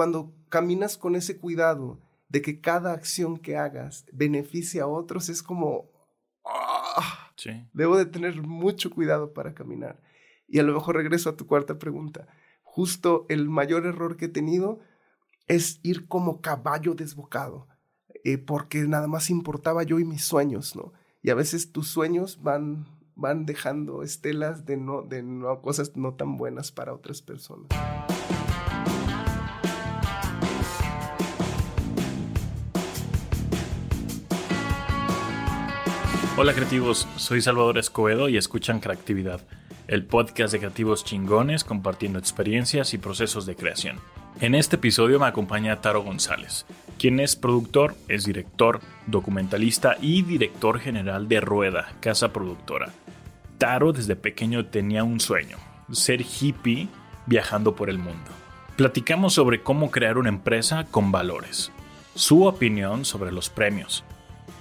cuando caminas con ese cuidado de que cada acción que hagas beneficie a otros, es como, ah, debo de tener mucho cuidado para caminar. Y a lo mejor regreso a tu cuarta pregunta. Justo el mayor error que he tenido es ir como caballo desbocado, eh, porque nada más importaba yo y mis sueños, ¿no? Y a veces tus sueños van, van dejando estelas de, no, de no, cosas no tan buenas para otras personas. Hola creativos, soy Salvador Escobedo y escuchan Creatividad, el podcast de creativos chingones compartiendo experiencias y procesos de creación. En este episodio me acompaña Taro González, quien es productor, es director, documentalista y director general de Rueda, casa productora. Taro desde pequeño tenía un sueño, ser hippie viajando por el mundo. Platicamos sobre cómo crear una empresa con valores, su opinión sobre los premios,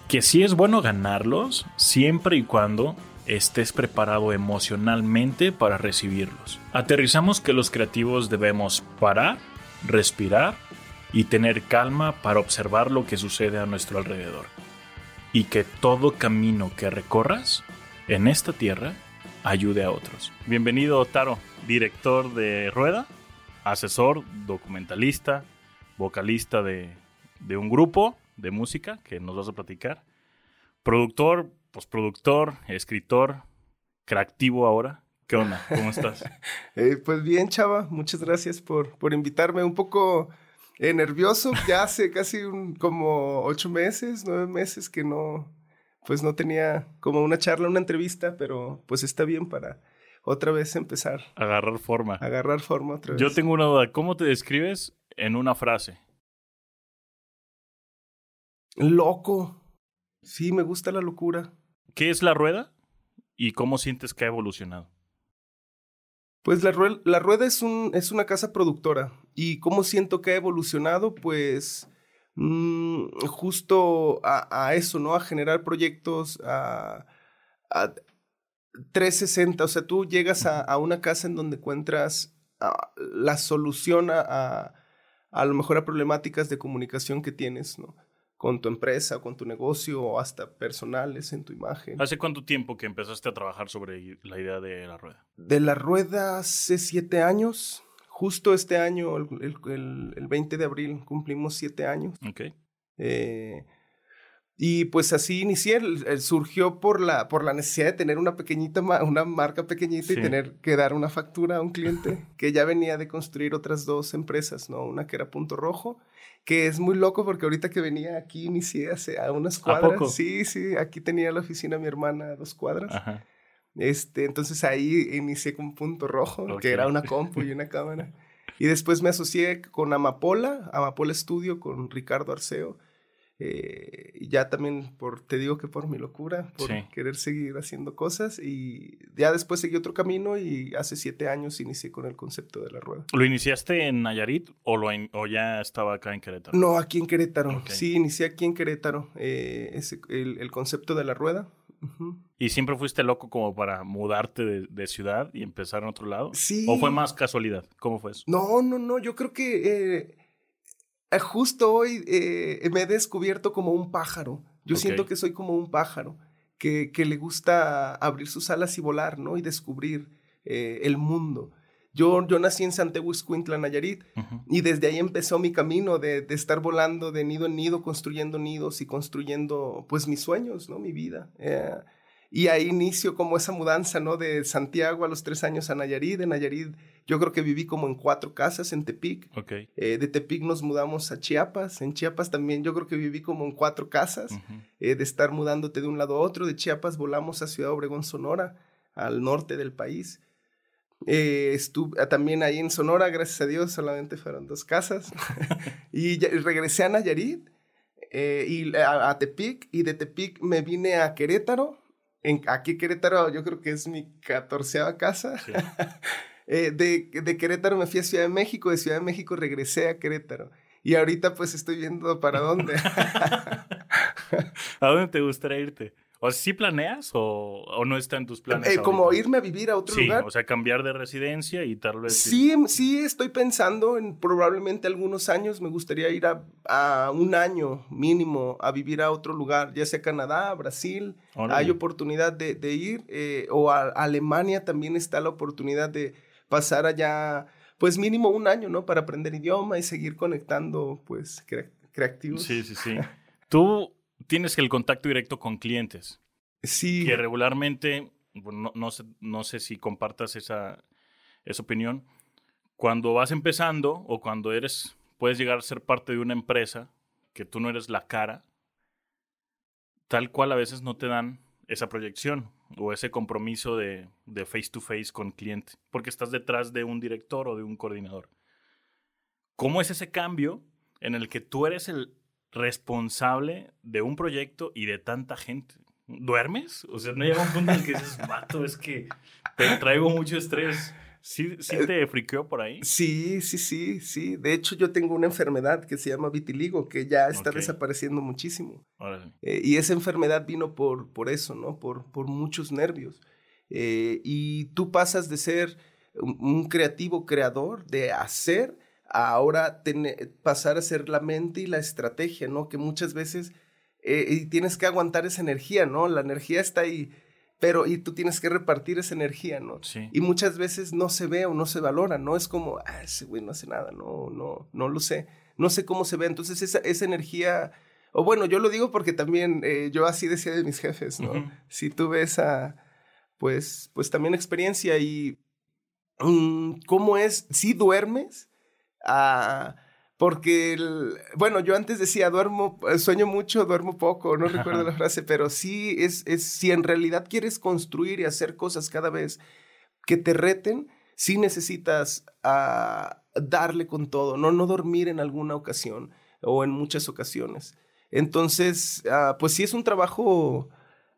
que sí es bueno ganarlos siempre y cuando estés preparado emocionalmente para recibirlos. Aterrizamos que los creativos debemos parar, respirar y tener calma para observar lo que sucede a nuestro alrededor. Y que todo camino que recorras en esta tierra ayude a otros. Bienvenido, Taro, director de Rueda, asesor, documentalista, vocalista de, de un grupo de música que nos vas a platicar. Productor, postproductor, escritor, creativo ahora. ¿Qué onda? ¿Cómo estás? Eh, pues bien, chava, muchas gracias por, por invitarme. Un poco eh, nervioso, ya hace casi un, como ocho meses, nueve meses que no, pues no tenía como una charla, una entrevista, pero pues está bien para otra vez empezar. Agarrar forma. Agarrar forma otra vez. Yo tengo una duda, ¿cómo te describes en una frase? Loco. Sí, me gusta la locura. ¿Qué es la rueda y cómo sientes que ha evolucionado? Pues la, rueda es, un, es una casa productora y cómo siento que ha evolucionado, pues mm, justo a, eso, ¿no? A generar proyectos, a, 360, o sea, tú llegas a, una casa en donde encuentras ah, la solución a, a lo mejor a problemáticas de comunicación que tienes, ¿no? Con tu empresa, con tu negocio o hasta personales en tu imagen. ¿Hace cuánto tiempo que empezaste a trabajar sobre la idea de la rueda? De la rueda hace siete años. Justo este año, el, el, 20 de abril, cumplimos siete años. Ok. Eh, y pues así inicié, surgió por la, por la necesidad de tener una pequeñita, una marca pequeñita y tener que dar una factura a un cliente que ya venía de construir otras dos empresas, ¿no? Una que era Punto Rojo, que es muy loco porque ahorita que venía aquí inicié hace a unas cuadras. Sí, sí, aquí tenía la oficina mi hermana a dos cuadras. Este, entonces ahí inicié con Punto Rojo, que era una compu y una cámara. Y después me asocié con Amapola, Amapola Studio, con Ricardo Arceo eh, y ya también por, te digo que por mi locura, por querer seguir haciendo cosas y ya después seguí otro camino y hace siete años inicié con el concepto de la rueda. ¿Lo iniciaste en Nayarit o, lo o ya estaba acá en Querétaro? No, aquí en Querétaro. Sí, inicié aquí en Querétaro eh, ese, el, concepto de la rueda. ¿Y siempre fuiste loco como para mudarte de, ciudad y empezar en otro lado? Sí. ¿O fue más casualidad? ¿Cómo fue eso? No, no, no. Yo creo que eh, justo hoy eh, me he descubierto como un pájaro. Yo siento que soy como un pájaro que, que, le gusta abrir sus alas y volar, ¿no? Y descubrir eh, el mundo. Yo, yo nací en Santiago Nayarit, y desde ahí empezó mi camino de, de, estar volando de nido en nido, construyendo nidos y construyendo, pues, mis sueños, ¿no? Mi vida. Y ahí inicio como esa mudanza, ¿no? De Santiago a los tres años a Nayarit. De Nayarit yo creo que viví como en cuatro casas en Tepic. Ok. Eh, de Tepic nos mudamos a Chiapas. En Chiapas también yo creo que viví como en cuatro casas. Eh, de estar mudándote de un lado a otro. De Chiapas volamos a Ciudad Obregón, Sonora, al norte del país. Eh, estuve ah, también ahí en Sonora, gracias a Dios, solamente fueron dos casas. y regresé a Nayarit. y a, Tepic. Y de Tepic me vine a Querétaro en, aquí Querétaro yo creo que es mi catorceava casa. Eh, de, de, Querétaro me fui a Ciudad de México, de Ciudad de México regresé a Querétaro. Y ahorita pues estoy viendo para dónde. ¿A dónde te gustaría irte? ¿O sí planeas o, no está en tus planes? Eh, como irme a vivir a otro sí, lugar. o sea, cambiar de residencia y tal vez... Sí, sí, estoy pensando en probablemente algunos años. Me gustaría ir a, un año mínimo a vivir a otro lugar, ya sea Canadá, Brasil. Hay oportunidad de, ir. Eh, o a Alemania también está la oportunidad de pasar allá, pues mínimo un año, ¿no? Para aprender idioma y seguir conectando, pues, creativos. Sí, sí, sí. Tú tienes el contacto directo con clientes. Sí. Que regularmente, no, no, sé, no sé si compartas esa, esa opinión, cuando vas empezando o cuando eres, puedes llegar a ser parte de una empresa, que tú no eres la cara, tal cual a veces no te dan esa proyección o ese compromiso de, de face to face con cliente, porque estás detrás de un director o de un coordinador. ¿Cómo es ese cambio en el que tú eres el responsable de un proyecto y de tanta gente. ¿Duermes? O sea, no llega un punto en que dices, mato, es que te traigo mucho estrés. ¿Sí, sí eh, te friqueó por ahí? Sí, sí, sí, sí. De hecho, yo tengo una enfermedad que se llama vitiligo, que ya está desapareciendo muchísimo. Eh, y esa enfermedad vino por, por eso, ¿no? Por, por muchos nervios. Eh, y tú pasas de ser un creativo creador, de hacer, ahora pasar a ser la mente y la estrategia, ¿no? Que muchas veces eh, y tienes que aguantar esa energía, ¿no? La energía está ahí, pero y tú tienes que repartir esa energía, ¿no? Sí. Y muchas veces no se ve o no se valora, ¿no? Es como, ah, ese güey no hace nada, no, no, no lo sé, no sé cómo se ve. Entonces esa, esa energía, o bueno, yo lo digo porque también eh, yo así decía de mis jefes, ¿no? Si tuve esa, pues, pues también experiencia y mm, cómo es, si duermes, Ah, porque, bueno, yo antes decía, duermo, eh, sueño mucho, duermo poco, no recuerdo la frase, pero sí es, es, si en realidad quieres construir y hacer cosas cada vez que te reten, sí necesitas ah, darle con todo, ¿no? No dormir en alguna ocasión o en muchas ocasiones. Entonces, ah, pues sí es un trabajo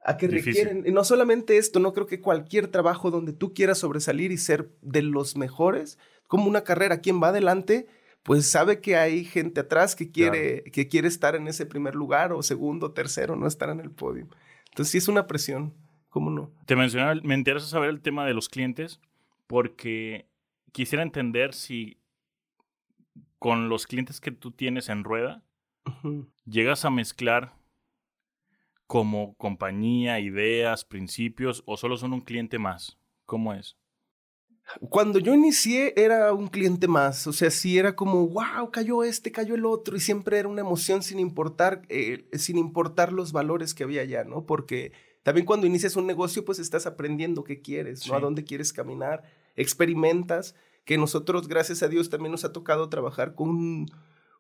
a que requieren, y no solamente esto, no creo que cualquier trabajo donde tú quieras sobresalir y ser de los mejores, como una carrera, quien va adelante, pues sabe que hay gente atrás que quiere, que quiere estar en ese primer lugar o segundo, tercero, no estar en el podio. Entonces sí es una presión, ¿cómo no? Te mencionaba, me interesa saber el tema de los clientes porque quisiera entender si con los clientes que tú tienes en rueda, llegas a mezclar como compañía, ideas, principios o solo son un cliente más. ¿Cómo es? Cuando yo inicié era un cliente más, o sea, sí era como, wow, cayó este, cayó el otro, y siempre era una emoción sin importar, eh, sin importar los valores que había ya, ¿no? Porque también cuando inicias un negocio, pues estás aprendiendo qué quieres, ¿no? A dónde quieres caminar, experimentas, que nosotros, gracias a Dios, también nos ha tocado trabajar con un,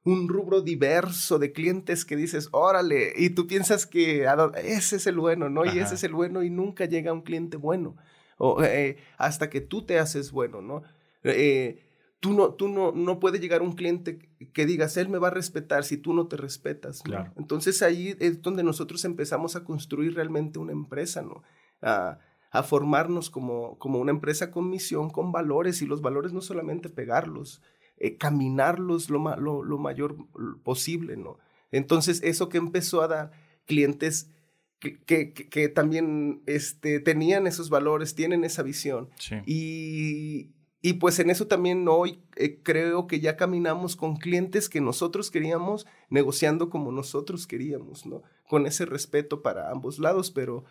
un rubro diverso de clientes que dices, órale, y tú piensas que ese es el bueno, ¿no? Y ese es el bueno y nunca llega un cliente bueno o, eh, hasta que tú te haces bueno, ¿no? Eh, tú no, tú no, no puede llegar un cliente que digas, él me va a respetar si tú no te respetas. Claro. Entonces ahí es donde nosotros empezamos a construir realmente una empresa, ¿no? A, a formarnos como, como una empresa con misión, con valores, y los valores no solamente pegarlos, eh, caminarlos lo, lo, lo, mayor posible, ¿no? Entonces eso que empezó a dar clientes que, que, también este, tenían esos valores, tienen esa visión. Y, y, pues en eso también hoy eh, creo que ya caminamos con clientes que nosotros queríamos, negociando como nosotros queríamos, ¿no? Con ese respeto para ambos lados, pero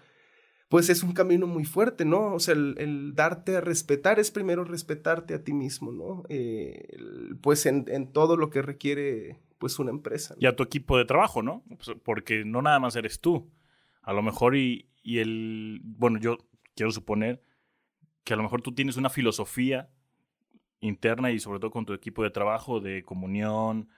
pues es un camino muy fuerte, ¿no? O sea, el, darte a respetar es primero respetarte a ti mismo, ¿no? Eh, pues en, en, todo lo que requiere pues una empresa. Y a tu equipo de trabajo, ¿no? Pues, porque no nada más eres tú a lo mejor y, el, bueno, yo quiero suponer que a lo mejor tú tienes una filosofía interna y sobre todo con tu equipo de trabajo, de comunión,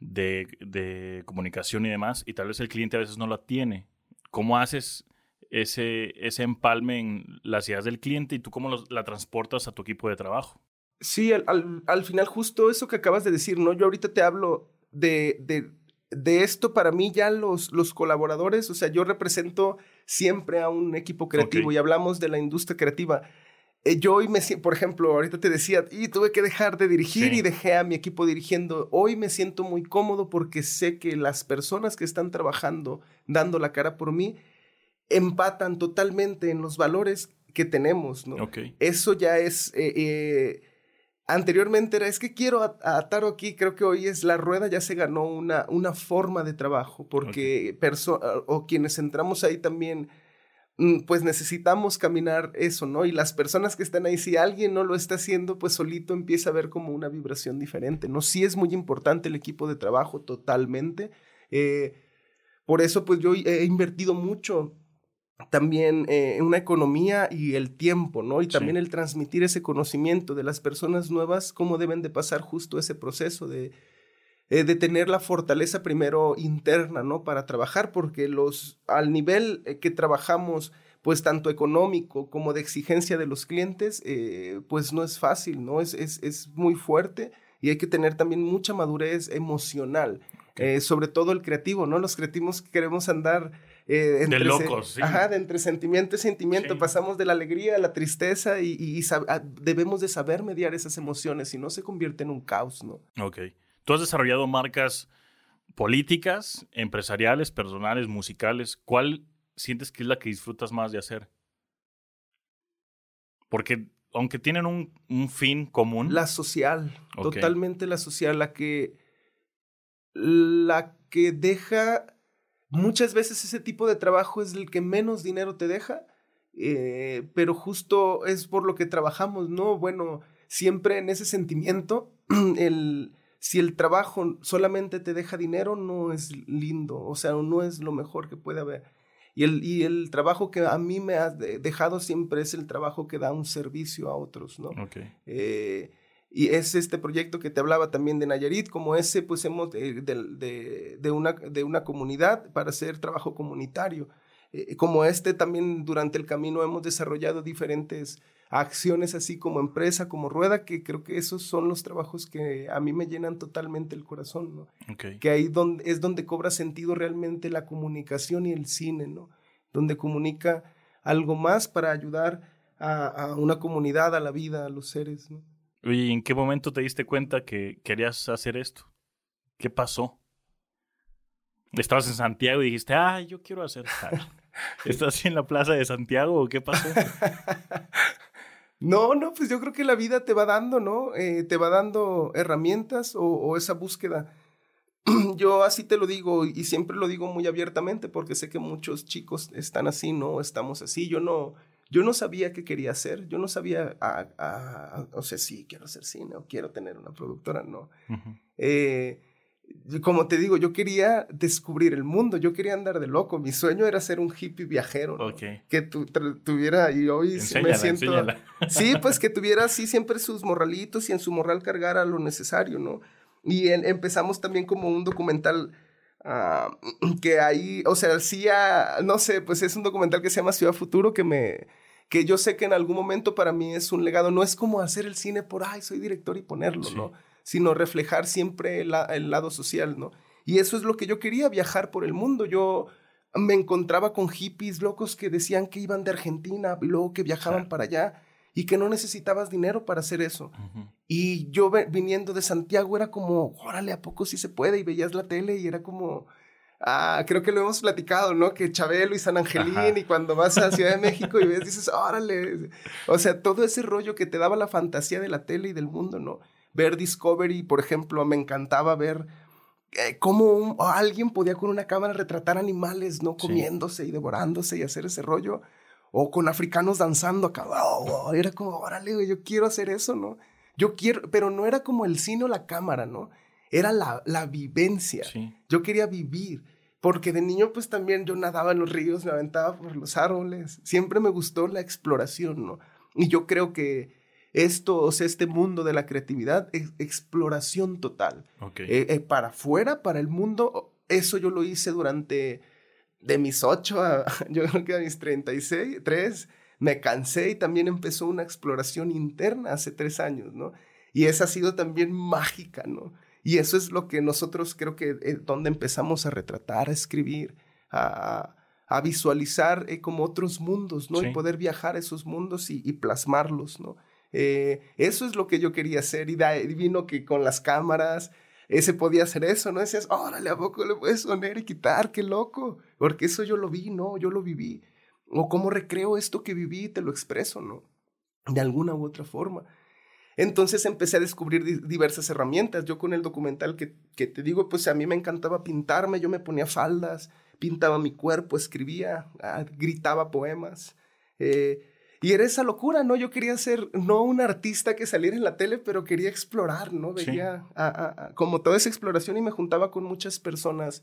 de, comunicación y demás, y tal vez el cliente a veces no la tiene. ¿Cómo haces ese, ese empalme en las ideas del cliente y tú cómo la transportas a tu equipo de trabajo? Sí, al, al, al, final justo eso que acabas de decir, ¿no? Yo ahorita te hablo de, de de esto para mí ya los, los colaboradores, o sea, yo represento siempre a un equipo creativo y hablamos de la industria creativa. Eh, yo hoy me siento, por ejemplo, ahorita te decía, y tuve que dejar de dirigir y dejé a mi equipo dirigiendo. Hoy me siento muy cómodo porque sé que las personas que están trabajando, dando la cara por mí, empatan totalmente en los valores que tenemos, ¿no? Eso ya es... Eh, eh, anteriormente era, es que quiero atar aquí, creo que hoy es la rueda, ya se ganó una, una forma de trabajo, porque o quienes entramos ahí también Mm, pues necesitamos caminar eso, ¿no? Y las personas que están ahí, si alguien no lo está haciendo, pues solito empieza a ver como una vibración diferente, ¿no? Sí es muy importante el equipo de trabajo, totalmente. Eh, por eso, pues yo he invertido mucho también eh, una economía y el tiempo, ¿no? Y también el transmitir ese conocimiento de las personas nuevas, cómo deben de pasar justo ese proceso de eh, de tener la fortaleza primero interna, ¿no? Para trabajar, porque los, al nivel eh, que trabajamos, pues tanto económico como de exigencia de los clientes, eh, pues no es fácil, ¿no? Es, es, es, muy fuerte y hay que tener también mucha madurez emocional, sobre todo el creativo, ¿no? Los creativos queremos andar... entre de locos, sí. Ajá, de entre sentimiento y sentimiento. Pasamos de la alegría a la tristeza y, y, debemos de saber mediar esas emociones, si no se convierte en un caos, ¿no? Ok. Tú has desarrollado marcas políticas, empresariales, personales, musicales. ¿Cuál sientes que es la que disfrutas más de hacer? Porque aunque tienen un, fin común. La social, totalmente la social, la que, la que deja, muchas veces ese tipo de trabajo es el que menos dinero te deja, eh, pero justo es por lo que trabajamos, ¿no? Bueno, siempre en ese sentimiento, el, si el trabajo solamente te deja dinero, no es lindo, o sea, no es lo mejor que puede haber. Y el, y el trabajo que a mí me ha dejado siempre es el trabajo que da un servicio a otros, ¿no? Eh, y es este proyecto que te hablaba también de Nayarit, como ese, pues hemos de, de, una, de una comunidad para hacer trabajo comunitario. Eh, como este también durante el camino hemos desarrollado diferentes acciones así como empresa, como rueda, que creo que esos son los trabajos que a mí me llenan totalmente el corazón, ¿no? Que ahí donde, es donde cobra sentido realmente la comunicación y el cine, ¿no? Donde comunica algo más para ayudar a, una comunidad, a la vida, a los seres, ¿no? ¿Y en qué momento te diste cuenta que querías hacer esto? ¿Qué pasó? Estabas en Santiago y dijiste, ah, yo quiero hacer ¿Estás en la plaza de Santiago o qué pasó? No, no, pues yo creo que la vida te va dando, ¿no? Eh, te va dando herramientas o, esa búsqueda. yo así te lo digo y siempre lo digo muy abiertamente porque sé que muchos chicos están así, ¿no? Estamos así. Yo no, yo no sabía qué quería hacer. Yo no sabía, o sea, sí, quiero hacer cine o quiero tener una productora, no como te digo, yo quería descubrir el mundo, yo quería andar de loco. Mi sueño era ser un hippie viajero. Que tuviera, y hoy me siento. Sí, pues que tuviera así siempre sus morralitos y en su morral cargara lo necesario, ¿no? Y empezamos también como un documental. Ah, que ahí, o sea, sí, no sé, pues es un documental que se llama Ciudad Futuro que me, que yo sé que en algún momento para mí es un legado, no es como hacer el cine por, ay, soy director y ponerlo, ¿no? sino reflejar siempre el, lado social, ¿no? Y eso es lo que yo quería, viajar por el mundo. Yo me encontraba con hippies locos que decían que iban de Argentina y luego que viajaban para allá y que no necesitabas dinero para hacer eso. Y yo viniendo de Santiago era como, órale, ¿a poco sí se puede? Y veías la tele y era como, ah, creo que lo hemos platicado, ¿no? Que Chabelo y San Angelín y cuando vas a Ciudad de México y ves, dices, órale. O sea, todo ese rollo que te daba la fantasía de la tele y del mundo, ¿no? ver Discovery, por ejemplo, me encantaba ver eh, cómo alguien podía con una cámara retratar animales, ¿no? Comiéndose y devorándose y hacer ese rollo. O con africanos danzando acá. era como, órale, yo quiero hacer eso, ¿no? Yo quiero, pero no era como el cine o la cámara, ¿no? Era la, la vivencia. Yo quería vivir. Porque de niño, pues también yo nadaba en los ríos, me aventaba por los árboles. Siempre me gustó la exploración, ¿no? Y yo creo que esto, o sea, este mundo de la creatividad es exploración total. Eh, eh, para afuera, para el mundo, eso yo lo hice durante de mis ocho a, yo creo que a mis 36, tres, me cansé y también empezó una exploración interna hace tres años, ¿no? Y esa ha sido también mágica, ¿no? Y eso es lo que nosotros creo que es eh, donde empezamos a retratar, a escribir, a, a visualizar como otros mundos, ¿no? Y poder viajar a esos mundos y, y plasmarlos, ¿no? Eh, eso es lo que yo quería hacer y, vino que con las cámaras ese podía hacer eso, ¿no? Decías, órale, ¿a poco le puedes poner y quitar? ¡Qué loco! Porque eso yo lo vi, ¿no? Yo lo viví. O cómo recreo esto que viví y te lo expreso, ¿no? De alguna u otra forma. Entonces empecé a descubrir diversas herramientas. Yo con el documental que, que, te digo, pues a mí me encantaba pintarme, yo me ponía faldas, pintaba mi cuerpo, escribía, ah, gritaba poemas. Eh, y era esa locura, ¿no? Yo quería ser, no un artista que saliera en la tele, pero quería explorar, ¿no? Veía como toda esa exploración y me juntaba con muchas personas,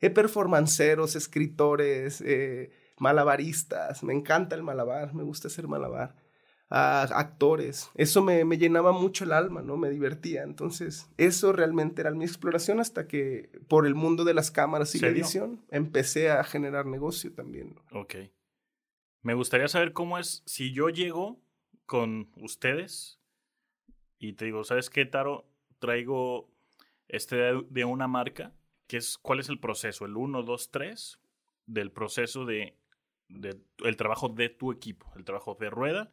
eh, performanceros, escritores, eh, malabaristas. Me encanta el malabar, me gusta hacer malabar a actores. Eso me, llenaba mucho el alma, ¿no? Me divertía. Entonces, eso realmente era mi exploración hasta que por el mundo de las cámaras y la edición empecé a generar negocio también. Ok. Me gustaría saber cómo es, si yo llego con ustedes y te digo, ¿sabes qué, Taro? Traigo este de una marca, que es, ¿cuál es el proceso? El 1, 2, 3 del proceso de, de, el trabajo de tu equipo, el trabajo de rueda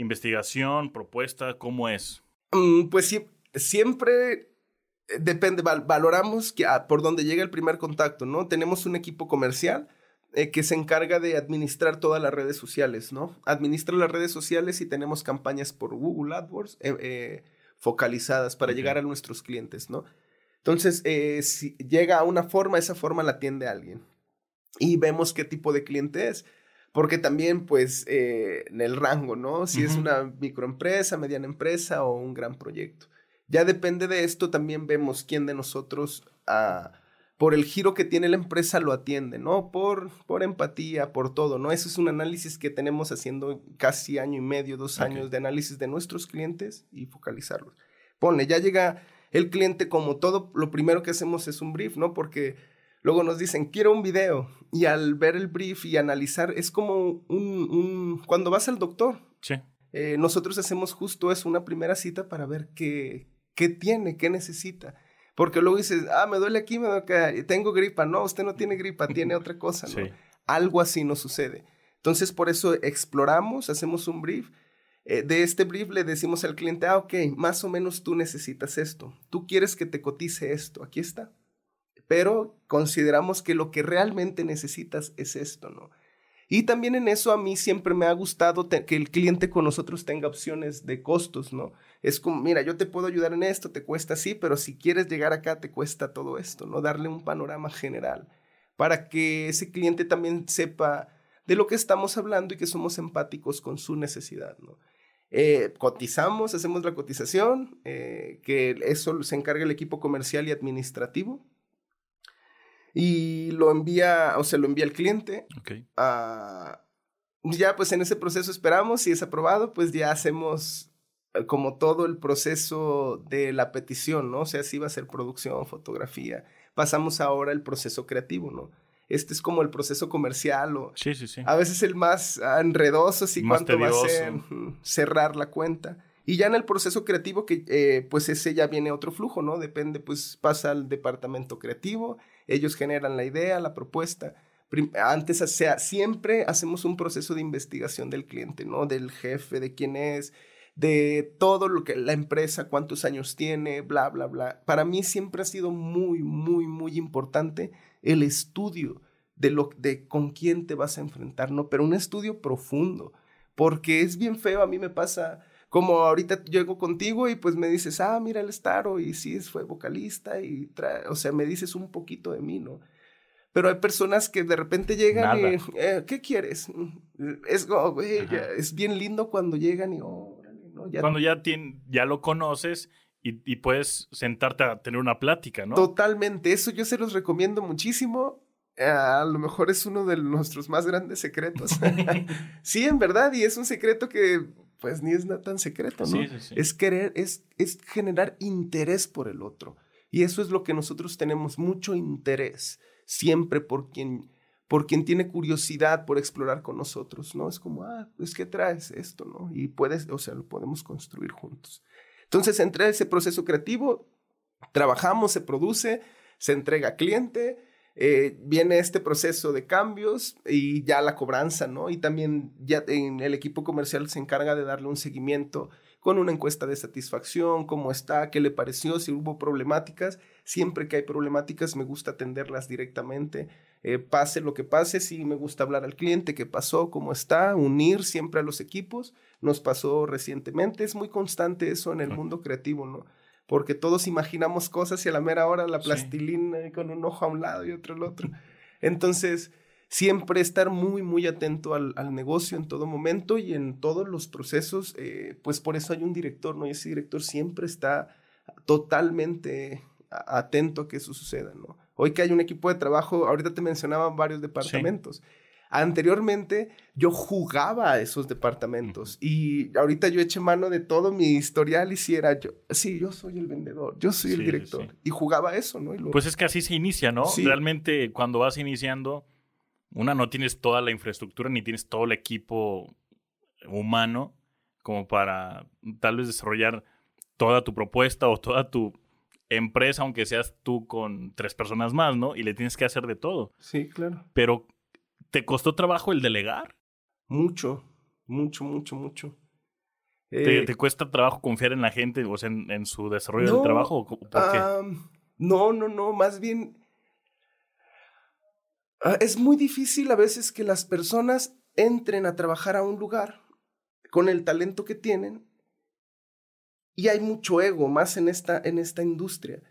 investigación, propuesta, ¿cómo es? Mm, pues sí, siempre eh, depende, valoramos que, ah, por donde llega el primer contacto, ¿no? Tenemos un equipo comercial eh, que se encarga de administrar todas las redes sociales, ¿no? Administra las redes sociales y tenemos campañas por Google AdWords eh, focalizadas para llegar a nuestros clientes, ¿no? Entonces, si llega a una forma, esa forma la atiende alguien. Y vemos qué tipo de cliente es porque también, pues, eh, en el rango, ¿no? Si es una microempresa, mediana empresa o un gran proyecto. Ya depende de esto, también vemos quién de nosotros, ah, por el giro que tiene la empresa, lo atiende, ¿no? Por, por empatía, por todo, ¿no? Eso es un análisis que tenemos haciendo casi año y medio, dos años de análisis de nuestros clientes y focalizarlos. Ponle, ya llega el cliente como todo, lo primero que hacemos es un brief, ¿no? Porque Luego nos dicen, quiero un video. Y al ver el brief y analizar, es como un, cuando vas al doctor. Sí. Eh, nosotros hacemos justo eso, una primera cita para ver qué, qué tiene, qué necesita. Porque luego dices, ah, me duele aquí, me duele acá, tengo gripa. No, usted no tiene gripa, tiene otra cosa. ¿no? Algo así no sucede. Entonces, por eso exploramos, hacemos un brief. Eh, de este brief le decimos al cliente, ah, ok, más o menos tú necesitas esto. Tú quieres que te cotice esto. Aquí está pero consideramos que lo que realmente necesitas es esto, ¿no? Y también en eso a mí siempre me ha gustado que el cliente con nosotros tenga opciones de costos, ¿no? Es como, mira, yo te puedo ayudar en esto, te cuesta así, pero si quieres llegar acá te cuesta todo esto, ¿no? Darle un panorama general para que ese cliente también sepa de lo que estamos hablando y que somos empáticos con su necesidad, ¿no? Eh, cotizamos, hacemos la cotización, eh, que eso se encarga el equipo comercial y administrativo y lo envía, o se lo envía al cliente. Okay. ya pues en ese proceso esperamos, si es aprobado, pues ya hacemos eh, como todo el proceso de la petición, ¿no? O sea, si va a ser producción, fotografía. Pasamos ahora al proceso creativo, ¿no? Este es como el proceso comercial o sí, sí, sí. a veces el más enredoso, si cuánto va a ser cerrar la cuenta. Y ya en el proceso creativo, que eh, pues ese ya viene otro flujo, ¿no? Depende, pues pasa al departamento creativo, ellos generan la idea, la propuesta. Antes, sea, siempre hacemos un proceso de investigación del cliente, ¿no? Del jefe, de quién es, de todo lo que la empresa, cuántos años tiene, bla, bla, bla. Para mí siempre ha sido muy, muy, muy importante el estudio de, lo, de con quién te vas a enfrentar, ¿no? Pero un estudio profundo, porque es bien feo, a mí me pasa como ahorita llego contigo y pues me dices, ah, mira el Staro y sí, fue vocalista y, o sea, me dices un poquito de mí, ¿no? Pero hay personas que de repente llegan y, eh, ¿qué quieres? Es, es bien lindo cuando llegan y, oh, ¿no? cuando ya, ya lo conoces y, y, puedes sentarte a tener una plática, ¿no? Totalmente, eso yo se los recomiendo muchísimo. A lo mejor es uno de nuestros más grandes secretos. sí, en verdad, y es un secreto que pues ni es nada tan secreto, ¿no? Es querer, es, es generar interés por el otro. Y eso es lo que nosotros tenemos, mucho interés siempre por quien, por quien tiene curiosidad por explorar con nosotros, ¿no? Es como, ah, es que traes esto, ¿no? Y puedes, o sea, lo podemos construir juntos. Entonces, entre ese proceso creativo, trabajamos, se produce, se entrega a cliente, eh, viene este proceso de cambios y ya la cobranza, ¿no? Y también ya en el equipo comercial se encarga de darle un seguimiento con una encuesta de satisfacción, cómo está, qué le pareció, si hubo problemáticas. Siempre que hay problemáticas me gusta atenderlas directamente. Eh, pase lo que pase, sí me gusta hablar al cliente, qué pasó, cómo está, unir siempre a los equipos. Nos pasó recientemente, es muy constante eso en el mundo creativo, ¿no? Porque todos imaginamos cosas y a la mera hora la plastilina con un ojo a un lado y otro al otro. Entonces, siempre estar muy, muy atento al, negocio en todo momento y en todos los procesos, eh, pues por eso hay un director, ¿no? Y ese director siempre está totalmente atento a que eso suceda, ¿no? Hoy que hay un equipo de trabajo, ahorita te mencionaba varios departamentos. Anteriormente yo jugaba a esos departamentos y ahorita yo eché mano de todo mi historial y si era yo, sí, yo soy el vendedor, yo soy el director y jugaba eso, ¿no? Pues es que así se inicia, ¿no? Realmente cuando vas iniciando, una, no tienes toda la infraestructura ni tienes todo el equipo humano como para tal vez desarrollar toda tu propuesta o toda tu empresa, aunque seas tú con tres personas más, ¿no? Y le tienes que hacer de todo. Sí, claro. Pero, ¿te costó trabajo el delegar? Mucho, mucho, mucho, mucho. ¿Te, eh, cuesta trabajo confiar en la gente, o sea, en, su desarrollo del trabajo? ¿Por qué? no, no, no, más bien Ah, es muy difícil a veces que las personas entren a trabajar a un lugar con el talento que tienen y hay mucho ego más en esta, en esta industria.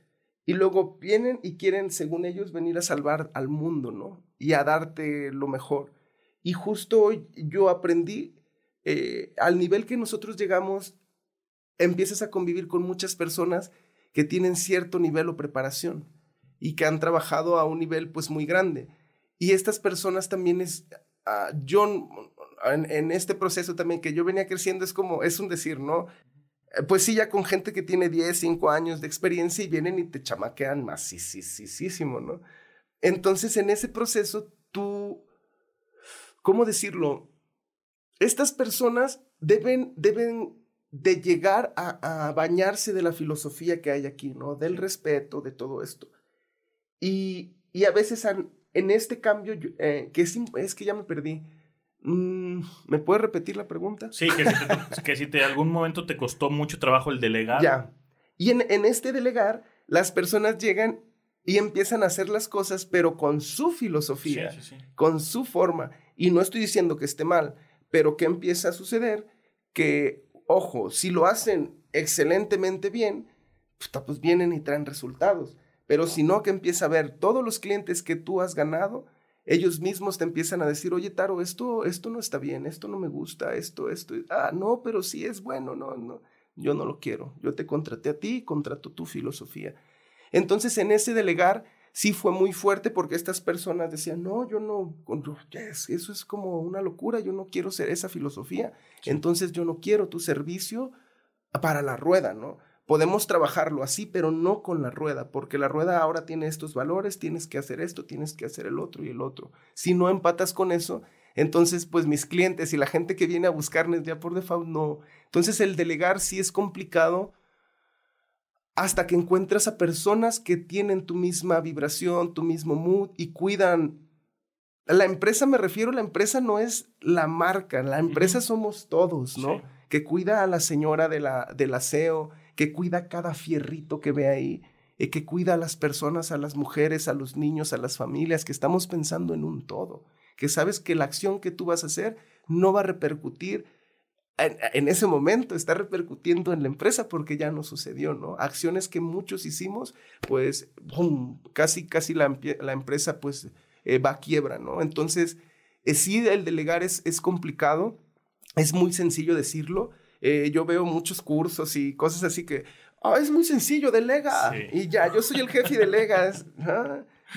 Y luego vienen y quieren, según ellos, venir a salvar al mundo, ¿no? Y a darte lo mejor. Y justo hoy yo aprendí, eh, al nivel que nosotros llegamos, empiezas a convivir con muchas personas que tienen cierto nivel o preparación y que han trabajado a un nivel pues muy grande. Y estas personas también es, uh, yo en, este proceso también que yo venía creciendo es como, es un decir, ¿no? Eh, pues sí, ya con gente que tiene 10, 5 años de experiencia y vienen y te chamaquean más, ¿no? Entonces en ese proceso tú, ¿cómo decirlo? Estas personas deben, deben de llegar a, a, bañarse de la filosofía que hay aquí, ¿no? Del respeto, de todo esto. Y, y a veces en este cambio, eh, que es, que ya me perdí. Mm, ¿Me puedes repetir la pregunta? Sí, que si, te, que si te algún momento te costó mucho trabajo el delegar. Ya. Y en, en este delegar, las personas llegan y empiezan a hacer las cosas, pero con su filosofía, con su forma. Y no estoy diciendo que esté mal, pero ¿qué empieza a suceder? Que, ojo, si lo hacen excelentemente bien, pues vienen y traen resultados. Pero si no, que empieza a ver todos los clientes que tú has ganado, ellos mismos te empiezan a decir, oye, Taro, esto, esto no está bien, esto no me gusta, esto, esto, ah, no, pero sí es bueno, no, no, yo no lo quiero, yo te contraté a ti contrato tu filosofía. Entonces, en ese delegar, sí fue muy fuerte porque estas personas decían, no, yo no, eso es como una locura, yo no quiero ser esa filosofía, entonces yo no quiero tu servicio para la rueda, ¿no? Podemos trabajarlo así, pero no con la rueda, porque la rueda ahora tiene estos valores, tienes que hacer esto, tienes que hacer el otro y el otro. Si no empatas con eso, entonces pues mis clientes y la gente que viene a buscarles ya por default no. Entonces el delegar sí es complicado hasta que encuentras a personas que tienen tu misma vibración, tu mismo mood y cuidan. La empresa, me refiero, la empresa no es la marca, la empresa somos todos, ¿no? Que cuida a la señora de la, del aseo, que cuida cada fierrito que ve ahí, y que cuida a las personas, a las mujeres, a los niños, a las familias, que estamos pensando en un todo, que sabes que la acción que tú vas a hacer no va a repercutir en, ese momento, está repercutiendo en la empresa porque ya no sucedió, ¿no? Acciones que muchos hicimos, pues, casi, casi la, empresa, pues, eh, va a quiebra, ¿no? Entonces, eh, sí, el delegar es complicado, es muy sencillo decirlo, eh, yo veo muchos cursos y cosas así que, oh, es muy sencillo, delega. Y ya, yo soy el jefe y delegas.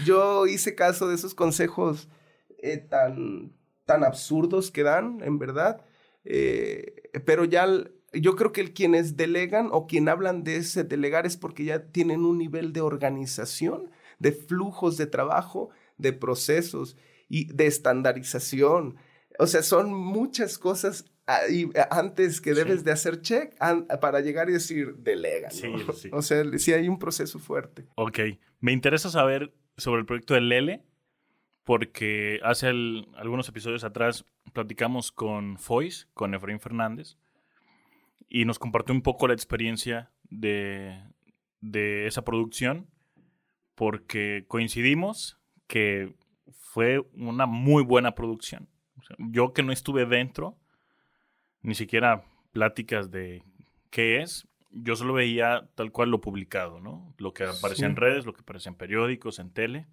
Yo hice caso de esos consejos eh, tan, tan absurdos que dan, en verdad. Eh, pero ya yo creo que quienes delegan o quien hablan de ese delegar es porque ya tienen un nivel de organización, de flujos de trabajo, de procesos y de estandarización. O sea, son muchas cosas antes que debes de hacer check para llegar y decir delega. ¿no? Sí, O sea, sí hay un proceso fuerte. Ok. Me interesa saber sobre el proyecto de Lele, porque hace algunos episodios atrás platicamos con Foyce, con Efraín Fernández, y nos compartió un poco la experiencia de, de esa producción porque coincidimos que fue una muy buena producción. Yo que no estuve dentro, ni siquiera pláticas de qué es, yo solo veía tal cual lo publicado, ¿no? Lo que aparecía en redes, lo que aparecía en periódicos, en tele.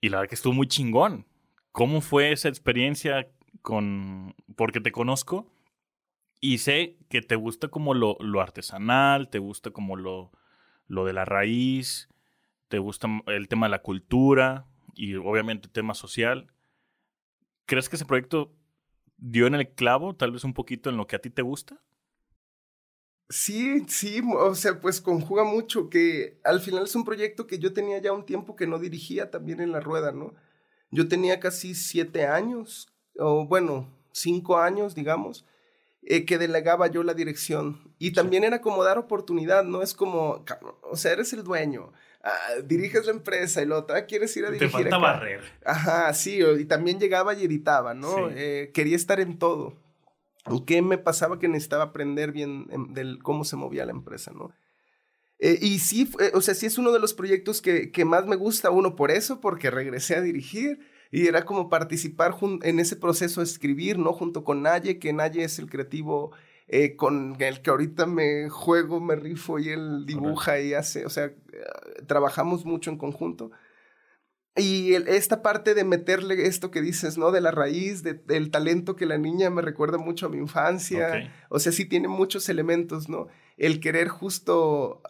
Y la verdad que estuvo muy chingón. ¿Cómo fue esa experiencia con... porque te conozco y sé que te gusta como lo, lo artesanal, te gusta como lo, lo de la raíz, te gusta el tema de la cultura y obviamente el tema social. ¿Crees que ese proyecto dio en el clavo, tal vez un poquito en lo que a ti te gusta? Sí, sí, o sea, pues conjuga mucho que al final es un proyecto que yo tenía ya un tiempo que no dirigía también en la rueda, ¿no? Yo tenía casi siete años, o bueno, cinco años, digamos, eh, que delegaba yo la dirección. Y también era como dar oportunidad, ¿no? Es como, o sea, eres el dueño, ah, diriges la empresa y la otra quieres ir a dirigir. Te falta barrer. Ajá, sí, y también llegaba y editaba, ¿no? Eh, quería estar en todo. ¿Y qué me pasaba que necesitaba aprender bien em, del cómo se movía la empresa, ¿no? Eh, y sí, o sea, sí es uno de los proyectos que, que, más me gusta, uno por eso, porque regresé a dirigir y era como participar en ese proceso de escribir, ¿no? Junto con Naye, que Naye es el creativo eh, con el que ahorita me juego, me rifo y él dibuja y hace, o sea, eh, trabajamos mucho en conjunto. Y esta parte de meterle esto que dices, ¿no? De la raíz, del talento que la niña me recuerda mucho a mi infancia. O sea, sí tiene muchos elementos, ¿no? El querer justo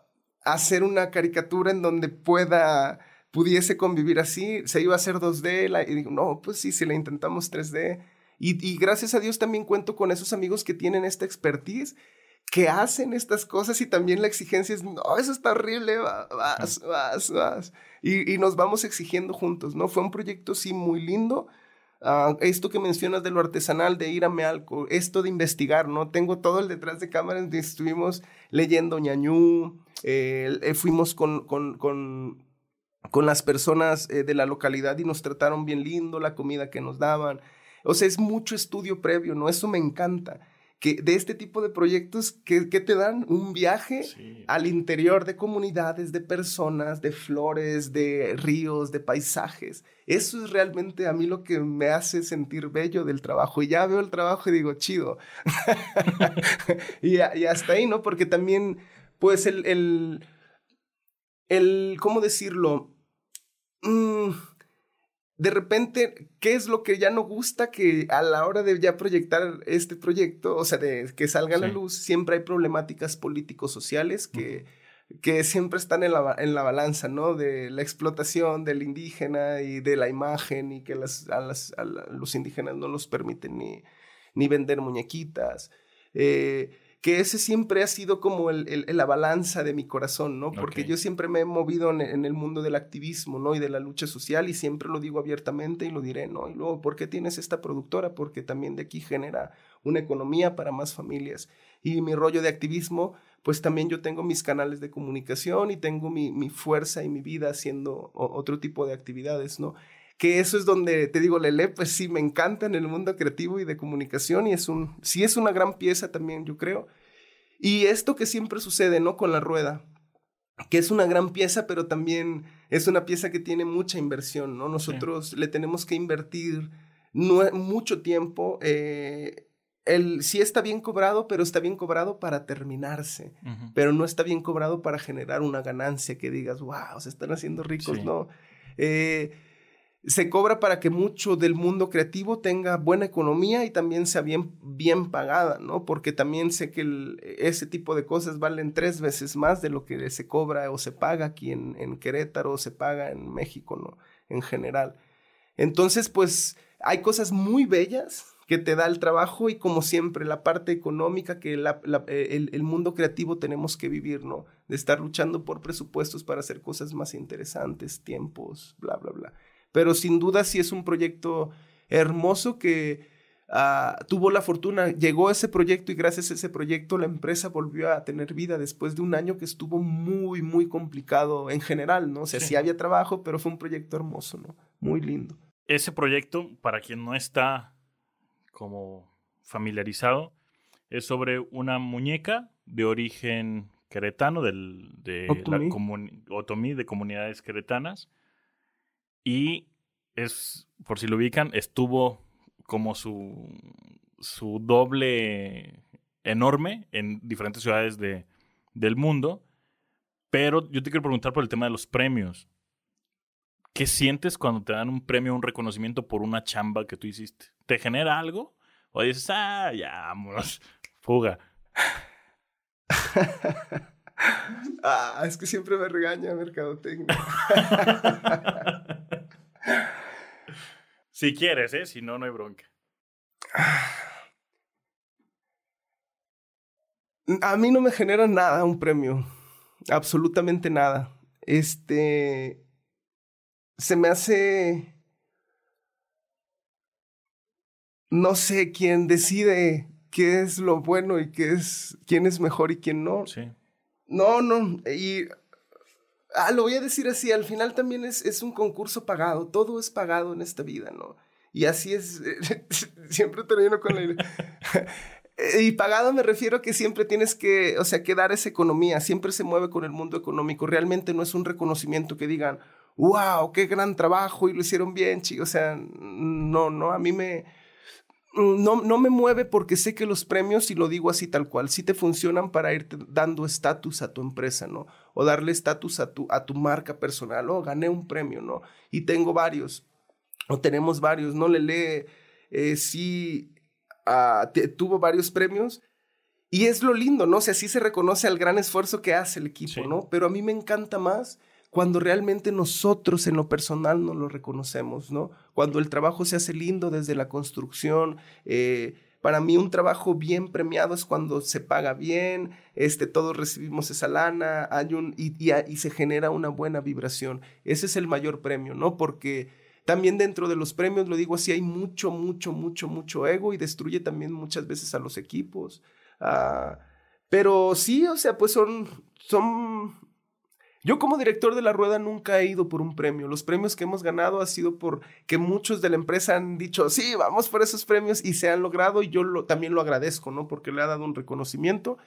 hacer una caricatura en donde pueda, pudiese convivir así. Se iba a hacer 2D y digo, no, pues sí, si la intentamos 3D. Y, y gracias a Dios también cuento con esos amigos que tienen esta expertise que hacen estas cosas y también la exigencia es, no, eso está horrible, vas, vas, vas. Y, y, nos vamos exigiendo juntos, ¿no? Fue un proyecto, sí, muy lindo. Uh, esto que mencionas de lo artesanal, de ir a Mealco, esto de investigar, ¿no? Tengo todo el detrás de cámaras, estuvimos leyendo ñañú, eh, eh, fuimos con, con, con, con, las personas eh, de la localidad y nos trataron bien lindo, la comida que nos daban. O sea, es mucho estudio previo, ¿no? Eso me encanta que de este tipo de proyectos que, te dan un viaje al interior de comunidades, de personas, de flores, de ríos, de paisajes. Eso es realmente a mí lo que me hace sentir bello del trabajo. Y ya veo el trabajo y digo, chido. y, hasta ahí, ¿no? Porque también, pues, el, el, el ¿cómo decirlo? Mm, de repente, ¿qué es lo que ya no gusta que a la hora de ya proyectar este proyecto, o sea, de que salga a la luz, siempre hay problemáticas políticos sociales que, que siempre están en la, en la, balanza, ¿no? De la explotación del indígena y de la imagen y que las, a, las, a los indígenas no los permiten ni, ni vender muñequitas. Eh, que ese siempre ha sido como el, la balanza de mi corazón, ¿no? Porque yo siempre me he movido en, el mundo del activismo, ¿no? Y de la lucha social y siempre lo digo abiertamente y lo diré, ¿no? Y luego, ¿por qué tienes esta productora? Porque también de aquí genera una economía para más familias. Y mi rollo de activismo, pues también yo tengo mis canales de comunicación y tengo mi, mi fuerza y mi vida haciendo otro tipo de actividades, ¿no? Que eso es donde te digo, Lele, pues sí, me encanta en el mundo creativo y de comunicación y es un, sí es una gran pieza también, yo creo. Y esto que siempre sucede, ¿no? Con la rueda, que es una gran pieza, pero también es una pieza que tiene mucha inversión, ¿no? Nosotros le tenemos que invertir mucho tiempo. Eh, el, sí está bien cobrado, pero está bien cobrado para terminarse, pero no está bien cobrado para generar una ganancia que digas, wow, se están haciendo ricos, ¿no? Eh, se cobra para que mucho del mundo creativo tenga buena economía y también sea bien, bien pagada, ¿no? Porque también sé que ese tipo de cosas valen tres veces más de lo que se cobra o se paga aquí en, Querétaro o se paga en México, ¿no? En general. Entonces, pues hay cosas muy bellas que te da el trabajo y como siempre la parte económica que eh, el, el, mundo creativo tenemos que vivir, ¿no? De estar luchando por presupuestos para hacer cosas más interesantes, tiempos, bla, bla, bla pero sin duda sí es un proyecto hermoso que ah, tuvo la fortuna, llegó ese proyecto y gracias a ese proyecto la empresa volvió a tener vida después de un año que estuvo muy, muy complicado en general, ¿no? O sea, sí, había trabajo, pero fue un proyecto hermoso, ¿no? Muy lindo. Ese proyecto, para quien no está como familiarizado, Es sobre una muñeca de origen queretano, del, de Otomí. la Otomí, de comunidades queretanas. Y es, por si lo ubican, estuvo como su, su doble enorme en diferentes ciudades de, del mundo. Pero yo te quiero preguntar por el tema de los premios. ¿Qué sientes cuando te dan un premio, un reconocimiento por una chamba que tú hiciste? ¿Te genera algo? ¿O dices, ah, ya, vámonos, fuga? ah, es que siempre me regaña Mercadotecnia. si quieres, ¿eh? Si no, no hay bronca. A mí no me genera nada un premio. Absolutamente nada. Este. Se me hace. No sé quién decide qué es lo bueno y qué es. quién es mejor y quién no. Sí. No, no. Y. Ah, lo voy a decir así. Al final también es, es un concurso pagado. Todo es pagado en esta vida, ¿no? Y así es. Siempre termino con la. Y pagado me refiero a que siempre tienes que, o sea, que dar esa economía, siempre se mueve con el mundo económico, realmente no es un reconocimiento que digan, wow, qué gran trabajo y lo hicieron bien, chicos, o sea, no, no, a mí me, no, no me mueve porque sé que los premios, y lo digo así tal cual, sí te funcionan para irte dando estatus a tu empresa, ¿no? O darle estatus a tu, a tu marca personal, oh, gané un premio, ¿no? Y tengo varios, o tenemos varios, ¿no? Le lee, eh, sí Uh, te, tuvo varios premios. Y es lo lindo, ¿no? O sea, sí se reconoce al gran esfuerzo que hace el equipo, sí. ¿no? Pero a mí me encanta más cuando realmente nosotros en lo personal no lo reconocemos, ¿no? Cuando el trabajo se hace lindo desde la construcción. Eh, para mí un trabajo bien premiado es cuando se paga bien, este, todos recibimos esa lana, hay un, y, y, se genera una buena vibración. Ese es el mayor premio, ¿no? Porque también dentro de los premios, lo digo así, hay mucho, mucho, mucho, mucho ego y destruye también muchas veces a los equipos. Uh, pero sí, o sea, pues son, son... Yo como director de la rueda nunca he ido por un premio. Los premios que hemos ganado ha sido por que muchos de la empresa han dicho, sí, vamos por esos premios y se han logrado y yo lo, también lo agradezco, ¿no? Porque le ha dado un reconocimiento.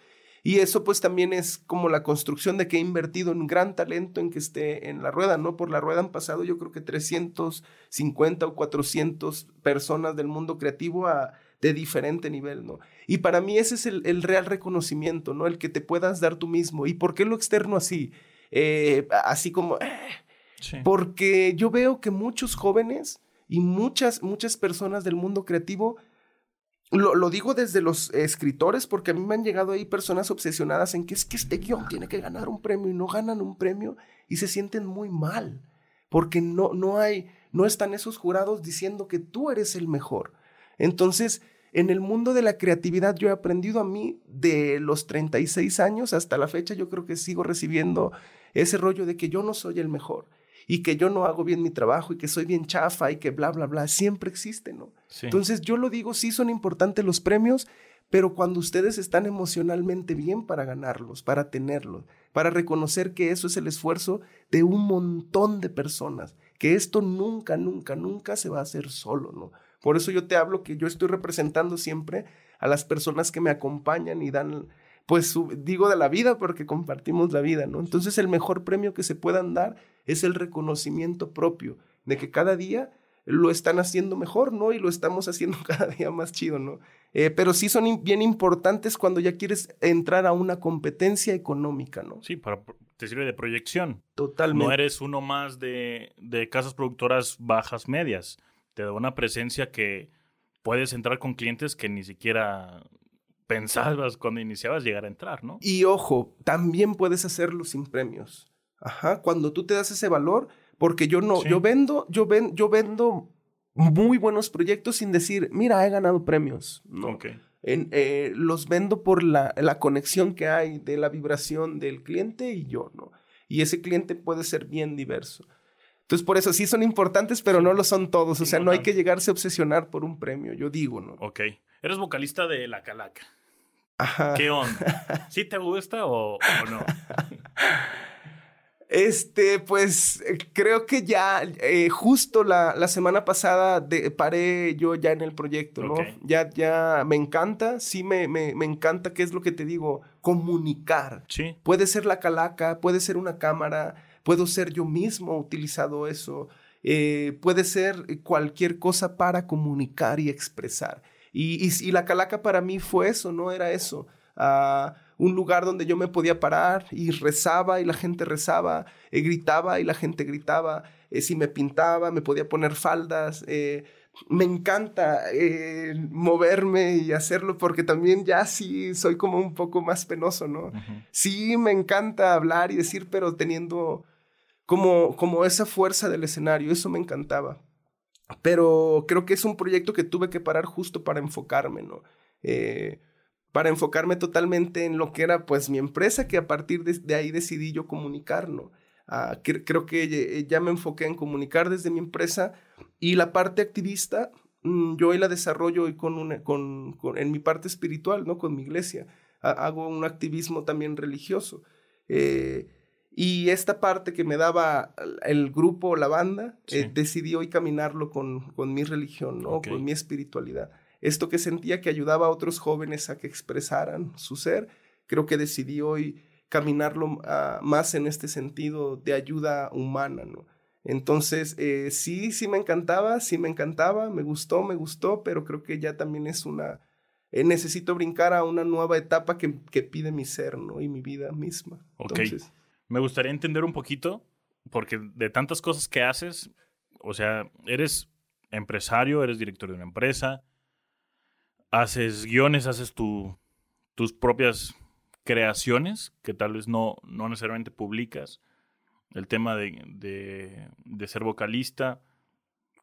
Y eso pues también es como la construcción de que he invertido en gran talento en que esté en la rueda, ¿no? Por la rueda han pasado yo creo que 350 o 400 personas del mundo creativo a, de diferente nivel, ¿no? Y para mí ese es el, el, real reconocimiento, ¿no? El que te puedas dar tú mismo. ¿Y por qué lo externo así? Eh, así como... Eh, sí. Porque yo veo que muchos jóvenes y muchas, muchas personas del mundo creativo lo, lo, digo desde los escritores, porque a mí me han llegado ahí personas obsesionadas en que es que este guion tiene que ganar un premio y no ganan un premio y se sienten muy mal, porque no, no hay, no están esos jurados diciendo que tú eres el mejor. Entonces, en el mundo de la creatividad yo he aprendido a mí de los 36 años hasta la fecha, yo creo que sigo recibiendo ese rollo de que yo no soy el mejor y que yo no hago bien mi trabajo y que soy bien chafa y que bla, bla, bla, siempre existe, ¿no? Sí. Entonces yo lo digo, sí son importantes los premios, pero cuando ustedes están emocionalmente bien para ganarlos, para tenerlos, para reconocer que eso es el esfuerzo de un montón de personas, que esto nunca, nunca, nunca se va a hacer solo, ¿no? Por eso yo te hablo que yo estoy representando siempre a las personas que me acompañan y dan pues digo de la vida porque compartimos la vida, ¿no? Entonces el mejor premio que se puedan dar es el reconocimiento propio de que cada día lo están haciendo mejor, ¿no? Y lo estamos haciendo cada día más chido, ¿no? Eh, pero sí son bien importantes cuando ya quieres entrar a una competencia económica, ¿no? Sí, para, te sirve de proyección. Totalmente. No eres uno más de, de casas productoras bajas medias. Te da una presencia que puedes entrar con clientes que ni siquiera pensabas cuando iniciabas llegar a entrar, ¿no? Y ojo, también puedes hacerlo sin premios. Ajá, cuando tú te das ese valor, porque yo no, sí. yo vendo, yo ven, yo vendo muy buenos proyectos sin decir, mira, he ganado premios. No. Okay. En, eh, los vendo por la, la, conexión que hay de la vibración del cliente y yo, ¿no? Y ese cliente puede ser bien diverso. Entonces, por eso sí son importantes, pero no lo son todos. O sea, no hay que llegarse a obsesionar por un premio, yo digo, ¿no? Ok. Eres vocalista de La Calaca. Ajá. ¿Qué onda? ¿Sí te gusta o, o no? Este, pues eh, creo que ya, eh, justo la, la, semana pasada de, paré yo ya en el proyecto, ¿no? Ya, ya me encanta, sí me, me, me, encanta, ¿qué es lo que te digo? Comunicar. Sí. Puede ser la calaca, puede ser una cámara, puedo ser yo mismo utilizado eso, eh, puede ser cualquier cosa para comunicar y expresar. Y, y, y, la calaca para mí fue eso, ¿no? Era eso. Uh, un lugar donde yo me podía parar y rezaba y la gente rezaba, eh, gritaba y la gente gritaba, eh, si me pintaba me podía poner faldas. Eh, me encanta moverme y hacerlo porque también ya sí soy como un poco más penoso, ¿no? Sí me encanta hablar y decir, pero teniendo como, como esa fuerza del escenario, eso me encantaba. Pero creo que es un proyecto que tuve que parar justo para enfocarme, ¿no? Para enfocarme totalmente en lo que era pues mi empresa, que a partir de, ahí decidí yo comunicar, ¿no? Ah, creo que eh, ya me enfoqué en comunicar desde mi empresa y la parte activista mm, yo hoy la desarrollo hoy con, una, con, en mi parte espiritual, ¿no? Con mi iglesia. hago un activismo también religioso. Eh, y esta parte que me daba el grupo, la banda, eh, decidí hoy caminarlo con, con mi religión, ¿no? Con mi espiritualidad esto que sentía que ayudaba a otros jóvenes a que expresaran su ser, creo que decidí hoy caminarlo ah, más en este sentido de ayuda humana, ¿no? Entonces, eh, sí, sí me encantaba, sí me encantaba, me gustó, me gustó, pero creo que ya también es una... Eh, necesito brincar a una nueva etapa que, que, pide mi ser, ¿no? Y mi vida misma. Ok. me gustaría entender un poquito, porque de tantas cosas que haces, o sea, eres empresario, eres director de una empresa, haces guiones, haces tu, tus propias creaciones que tal vez no, no necesariamente publicas. El tema de, de, ser vocalista.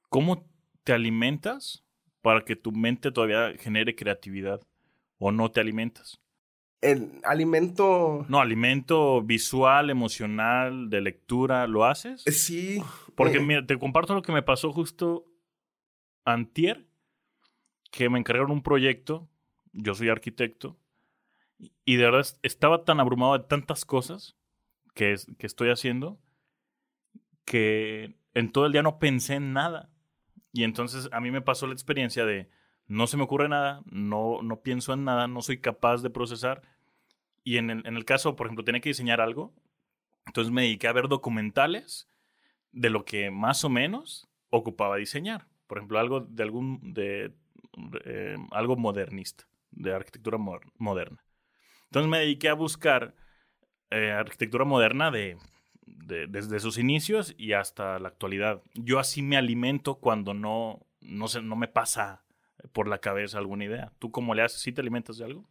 ¿Cómo te alimentas para que tu mente todavía genere creatividad? ¿O no te alimentas? El alimento. No, alimento visual, emocional, de lectura, ¿lo haces? Sí. Porque eh. mira, te comparto lo que me pasó justo antier que me encargaron un proyecto, yo soy arquitecto, y de verdad estaba tan abrumado de tantas cosas que, estoy haciendo que en todo el día no pensé en nada. Y entonces a mí me pasó la experiencia de no se me ocurre nada, no, no pienso en nada, no soy capaz de procesar. Y en el, en el caso, por ejemplo, tenía que diseñar algo, entonces me dediqué a ver documentales de lo que más o menos ocupaba diseñar. Por ejemplo, algo de algún de eh, algo modernista, de arquitectura moderna. Entonces me dediqué a buscar eh, arquitectura moderna de, desde sus inicios y hasta la actualidad. Yo así me alimento cuando no, no, se, no me pasa por la cabeza alguna idea. ¿Tú cómo le haces? ¿Sí te alimentas de algo?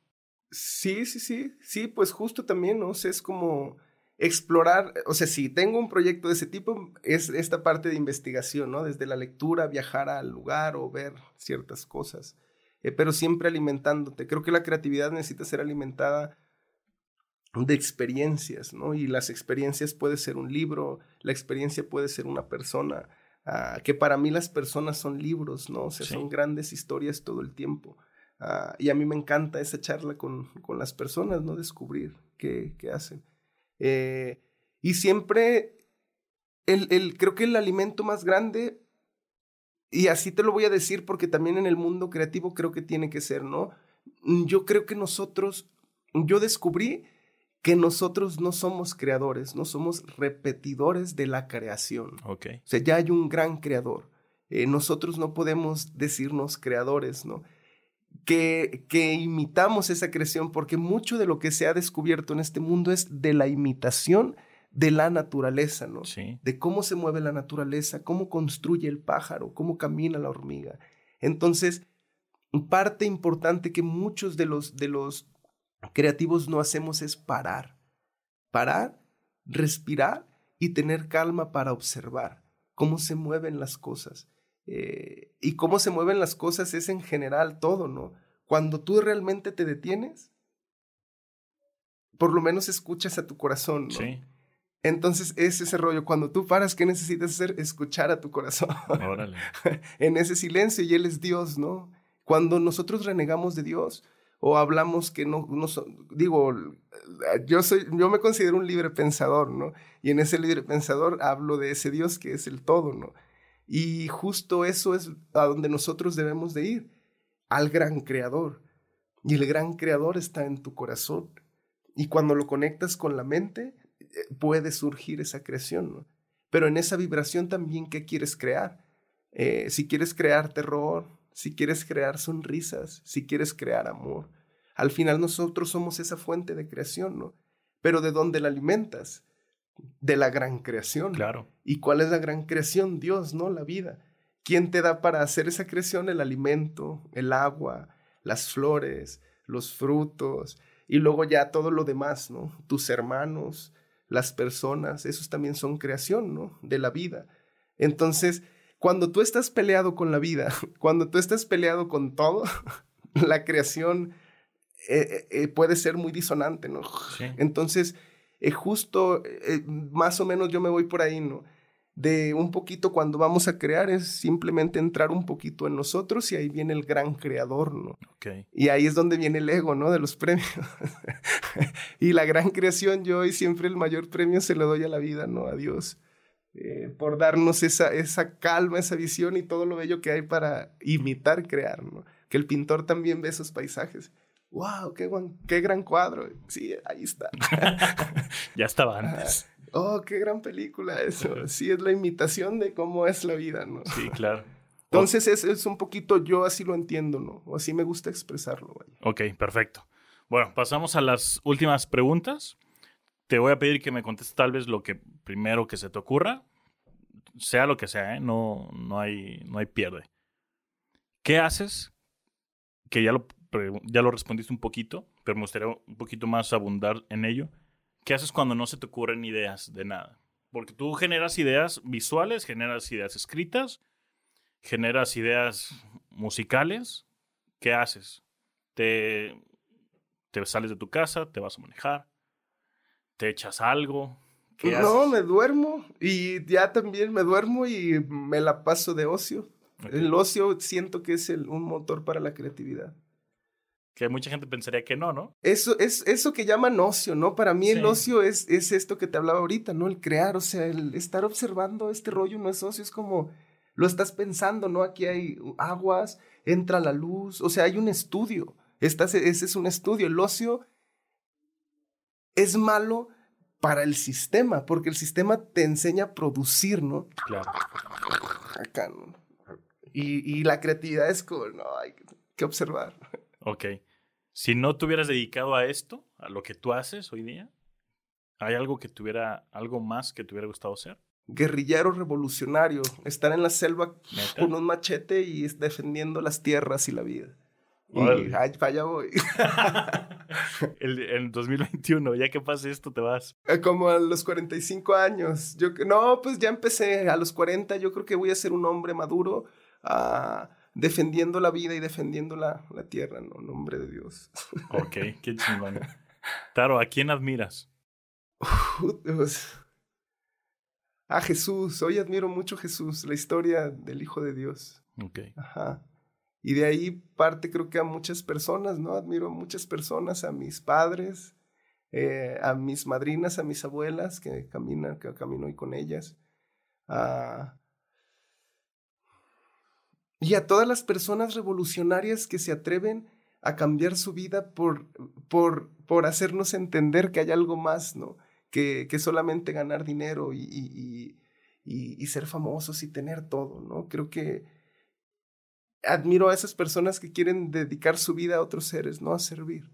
Sí, sí, sí. Sí, pues justo también, ¿no? O sea, es como explorar, o sea, si tengo un proyecto de ese tipo, es esta parte de investigación, ¿no? Desde la lectura, viajar al lugar o ver ciertas cosas, eh, pero siempre alimentándote. Creo que la creatividad necesita ser alimentada de experiencias, ¿no? Y las experiencias puede ser un libro, la experiencia puede ser una persona, ah, que para mí las personas son libros, ¿no? O sea, son grandes historias todo el tiempo. Ah, y a mí me encanta esa charla con, con las personas, ¿no? Descubrir qué, qué hacen. Eh, y siempre, el, el, creo que el alimento más grande, y así te lo voy a decir porque también en el mundo creativo creo que tiene que ser, ¿no? Mm, yo creo que nosotros, yo descubrí que nosotros no somos creadores, no somos repetidores de la creación. Okay. O sea, ya hay un gran creador. Eh, nosotros no podemos decirnos creadores, ¿no? Que, que imitamos esa creación, porque mucho de lo que se ha descubierto en este mundo es de la imitación de la naturaleza, ¿no? Sí. De cómo se mueve la naturaleza, cómo construye el pájaro, cómo camina la hormiga. Entonces, parte importante que muchos de los, de los creativos no hacemos es parar. Parar, respirar y tener calma para observar cómo se mueven las cosas. Eh, y cómo se mueven las cosas es en general todo, ¿no? Cuando tú realmente te detienes, por lo menos escuchas a tu corazón, ¿no? Sí. Entonces es ese rollo. Cuando tú paras, ¿qué necesitas hacer? Escuchar a tu corazón. Órale. en ese silencio y Él es Dios, ¿no? Cuando nosotros renegamos de Dios o hablamos que no, no digo, yo soy, yo me considero un libre pensador, ¿no? Y en ese libre pensador hablo de ese Dios que es el todo, ¿no? Y justo eso es a donde nosotros debemos de ir, al gran creador. Y el gran creador está en tu corazón. Y cuando lo conectas con la mente, eh, puede surgir esa creación. Pero en esa vibración también, ¿qué quieres crear? Eh, si quieres crear terror, si quieres crear sonrisas, si quieres crear amor. Al final nosotros somos esa fuente de creación, ¿no? Pero ¿de dónde la alimentas? De la gran creación. Claro. ¿Y cuál es la gran creación? Dios, ¿no? La vida. ¿Quién te da para hacer esa creación? El alimento, el agua, las flores, los frutos y luego ya todo lo demás, ¿no? Tus hermanos, las personas, esos también son creación, ¿no? De la vida. Entonces, cuando tú estás peleado con la vida, cuando tú estás peleado con todo, la creación eh, eh, eh, puede ser muy disonante, ¿no? Entonces, justo, más o menos yo me voy por ahí, ¿no? De un poquito cuando vamos a crear es simplemente entrar un poquito en nosotros y ahí viene el gran creador, ¿no? Okay. Y ahí es donde viene el ego, ¿no? De los premios. y la gran creación, yo hoy siempre el mayor premio se lo doy a la vida, ¿no? A Dios. Eh, por darnos esa, esa calma, esa visión y todo lo bello que hay para imitar, crear, ¿no? Que el pintor también ve esos paisajes. ¡Wow! ¡Qué, qué gran cuadro! Sí, ahí está. ya estaba antes. oh, qué gran película eso. Sí, es la imitación de cómo es la vida, ¿no? Sí, claro. Entonces es, es un poquito, yo así lo entiendo, ¿no? O así me gusta expresarlo. Vaya. Ok, perfecto. Bueno, pasamos a las últimas preguntas te voy a pedir que me contestes tal vez lo que primero que se te ocurra, sea lo que sea, ¿eh? no, no, hay, no hay pierde. ¿Qué haces? Que ya lo, ya lo respondiste un poquito, pero me gustaría un poquito más abundar en ello. ¿Qué haces cuando no se te ocurren ideas de nada? Porque tú generas ideas visuales, generas ideas escritas, generas ideas musicales. ¿Qué haces? Te, te sales de tu casa, te vas a manejar, ¿Te echas algo? no, me duermo y ya también me duermo y me la paso de ocio. El ocio siento que es el, un motor para la creatividad. Que mucha gente pensaría que no, ¿no? Eso es eso que llaman ocio, ¿no? Para mí el ocio es, es esto que te hablaba ahorita, ¿no? El crear, o sea, el estar observando este rollo no es ocio, es como lo estás pensando, ¿no? Aquí hay aguas, entra la luz, o sea, hay un estudio. Estás, ese es un estudio. El ocio es malo para el sistema, porque el sistema te enseña a producir, ¿no? Claro. Acá, ¿no? Y, la creatividad es como, no, hay que observar. Ok. Si no te hubieras dedicado a esto, a lo que tú haces hoy día, ¿hay algo que tuviera, algo más que te hubiera gustado hacer? Guerrillero revolucionario, estar en la selva con un machete y defendiendo las tierras y la vida. Y ay, allá voy. el, en 2021, ya que pase esto, te vas. Eh, como a los 45 años. Yo, no, pues ya empecé a los 40. Yo creo que voy a ser un hombre maduro uh, defendiendo la vida y defendiendo la, la tierra, ¿no? En nombre de Dios. ok, qué chingón. Taro, ¿a quién admiras? Pues, a Jesús. Hoy admiro mucho a Jesús, la historia del Hijo de Dios. Ok. Ajá. Y de ahí parte creo que a muchas personas, ¿no? Admiro a muchas personas, a mis padres, eh, a mis madrinas, a mis abuelas que caminan, que camino hoy con ellas. Y a todas las personas revolucionarias que se atreven a cambiar su vida por, por, por hacernos entender que hay algo más, ¿no? Que, que solamente ganar dinero y, y, y, ser famosos y tener todo, ¿no? Creo que admiro a esas personas que quieren dedicar su vida a otros seres, no a servir,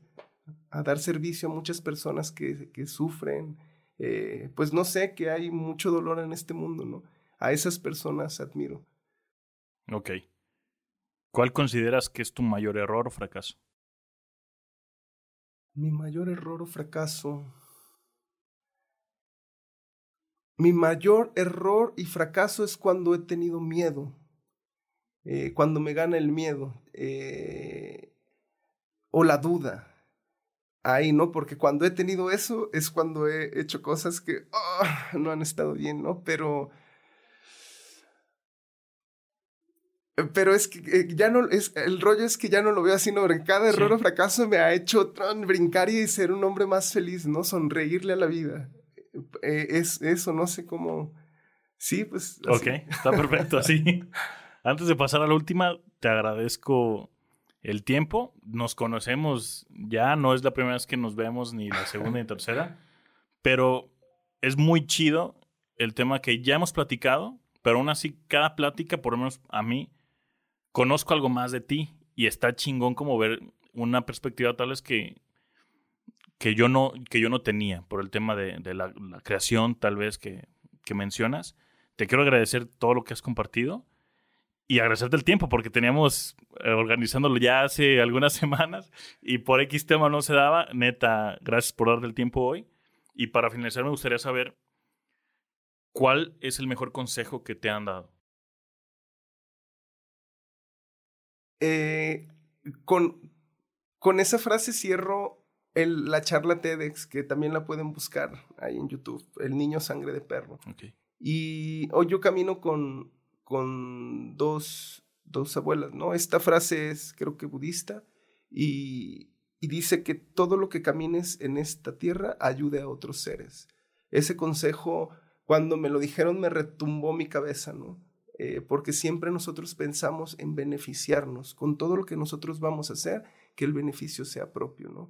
a dar servicio a muchas personas que, que sufren. Eh, pues no sé, que hay mucho dolor en este mundo, ¿no? A esas personas admiro. Ok. ¿Cuál consideras que es tu mayor error o fracaso? Mi mayor error o fracaso. Mi mayor error y fracaso es cuando he tenido miedo eh, cuando me gana el miedo eh, o la duda. Ahí, ¿no? Porque cuando he tenido eso es cuando he hecho cosas que ah, no han estado bien, ¿no? Pero Pero es que eh, ya no, es, el rollo es que ya no lo veo así, ¿no? cada error o fracaso me ha hecho brincar y ser un hombre más feliz, ¿no? Sonreírle a la vida. Eh, es eso, no sé cómo... Sí, pues... Ok, está perfecto, así. Antes de pasar a la última, te agradezco el tiempo. Nos conocemos ya, no es la primera vez que nos vemos, ni la segunda ni tercera, pero es muy chido el tema que ya hemos platicado, pero aún así cada plática, por lo menos a mí, conozco algo más de ti y está chingón como ver una perspectiva tal vez que, que, yo, no, que yo no tenía por el tema de, la, creación tal vez que, que mencionas. Te quiero agradecer todo lo que has compartido y agradecerte el tiempo porque teníamos eh, organizándolo ya hace algunas semanas y por X tema no se daba. Neta, gracias por darte el tiempo hoy. Y para finalizar me gustaría saber cuál es el mejor consejo que te han dado. Eh, con, con esa frase cierro el, la charla TEDx, que también la pueden buscar ahí en YouTube, El niño sangre de perro. Y hoy yo camino con, con dos, dos abuelas, ¿no? Esta frase es, creo que budista, y, y dice que todo lo que camines en esta tierra ayude a otros seres. Ese consejo, cuando me lo dijeron, me retumbó mi cabeza, ¿no? Eh, porque siempre nosotros pensamos en beneficiarnos con todo lo que nosotros vamos a hacer, que el beneficio sea propio, ¿no?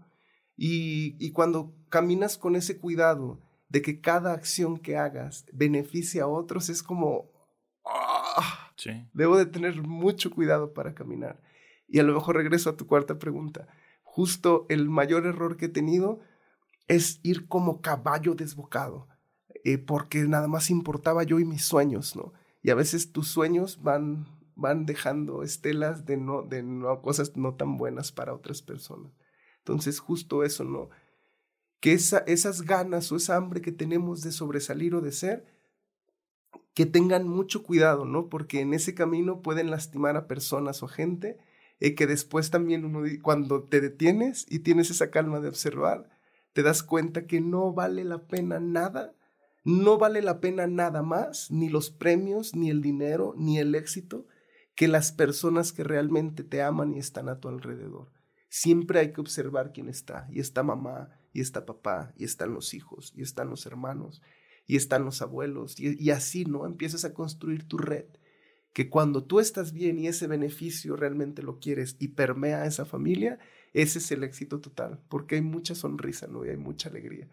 Y, y cuando caminas con ese cuidado de que cada acción que hagas beneficie a otros, es como, ¡ah! debo de tener mucho cuidado para caminar. Y a lo mejor regreso a tu cuarta pregunta. Justo el mayor error que he tenido es ir como caballo desbocado, eh, porque nada más importaba yo y mis sueños, ¿no? Y a veces tus sueños van, van dejando estelas de, no, de cosas no tan buenas para otras personas. Entonces, justo eso, ¿no? Que esa, esas ganas o esa hambre que tenemos de sobresalir o de ser, que tengan mucho cuidado, ¿no? Porque en ese camino pueden lastimar a personas o gente, y que después también cuando te detienes y tienes esa calma de observar, te das cuenta que no vale la pena nada no vale la pena nada más, ni los premios, ni el dinero, ni el éxito, que las personas que realmente te aman y están a tu alrededor. Siempre hay que observar quién está. Y está mamá, y está papá, y están los hijos, y están los hermanos, y están los abuelos. Y, así, ¿no? Empiezas a construir tu red. Que cuando tú estás bien y ese beneficio realmente lo quieres y permea a esa familia, ese es el éxito total. Porque hay mucha sonrisa, ¿no? Y hay mucha alegría.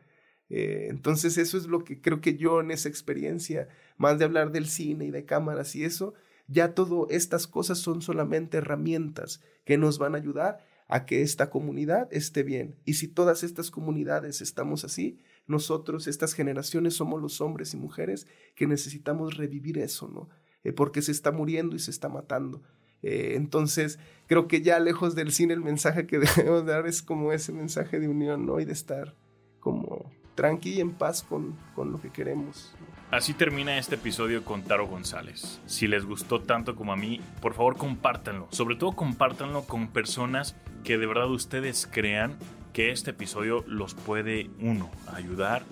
Eh, entonces eso es lo que creo que yo en esa experiencia, más de hablar del cine y de cámaras y eso, ya todas estas cosas son solamente herramientas que nos van a ayudar a que esta comunidad esté bien. Y si todas estas comunidades estamos así, nosotros, estas generaciones, somos los hombres y mujeres que necesitamos revivir eso, ¿no? Eh, porque se está muriendo y se está matando. Eh, entonces, creo que ya lejos del cine el mensaje que debemos dar es como ese mensaje de unión, ¿no? Y de estar como tranqui y en paz con, con lo que queremos. Así termina este episodio con Taro González. Si les gustó tanto como a mí, por favor compártanlo. Sobre todo compártanlo con personas que de verdad ustedes crean que este episodio los puede, uno, ayudar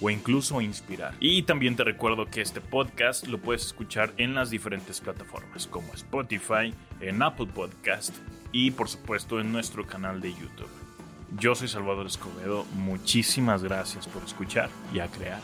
o incluso inspirar. Y también te recuerdo que este podcast lo puedes escuchar en las diferentes plataformas como Spotify, en Apple Podcast y por supuesto en nuestro canal de YouTube. Yo soy Salvador Escobedo, muchísimas gracias por escuchar y a crear.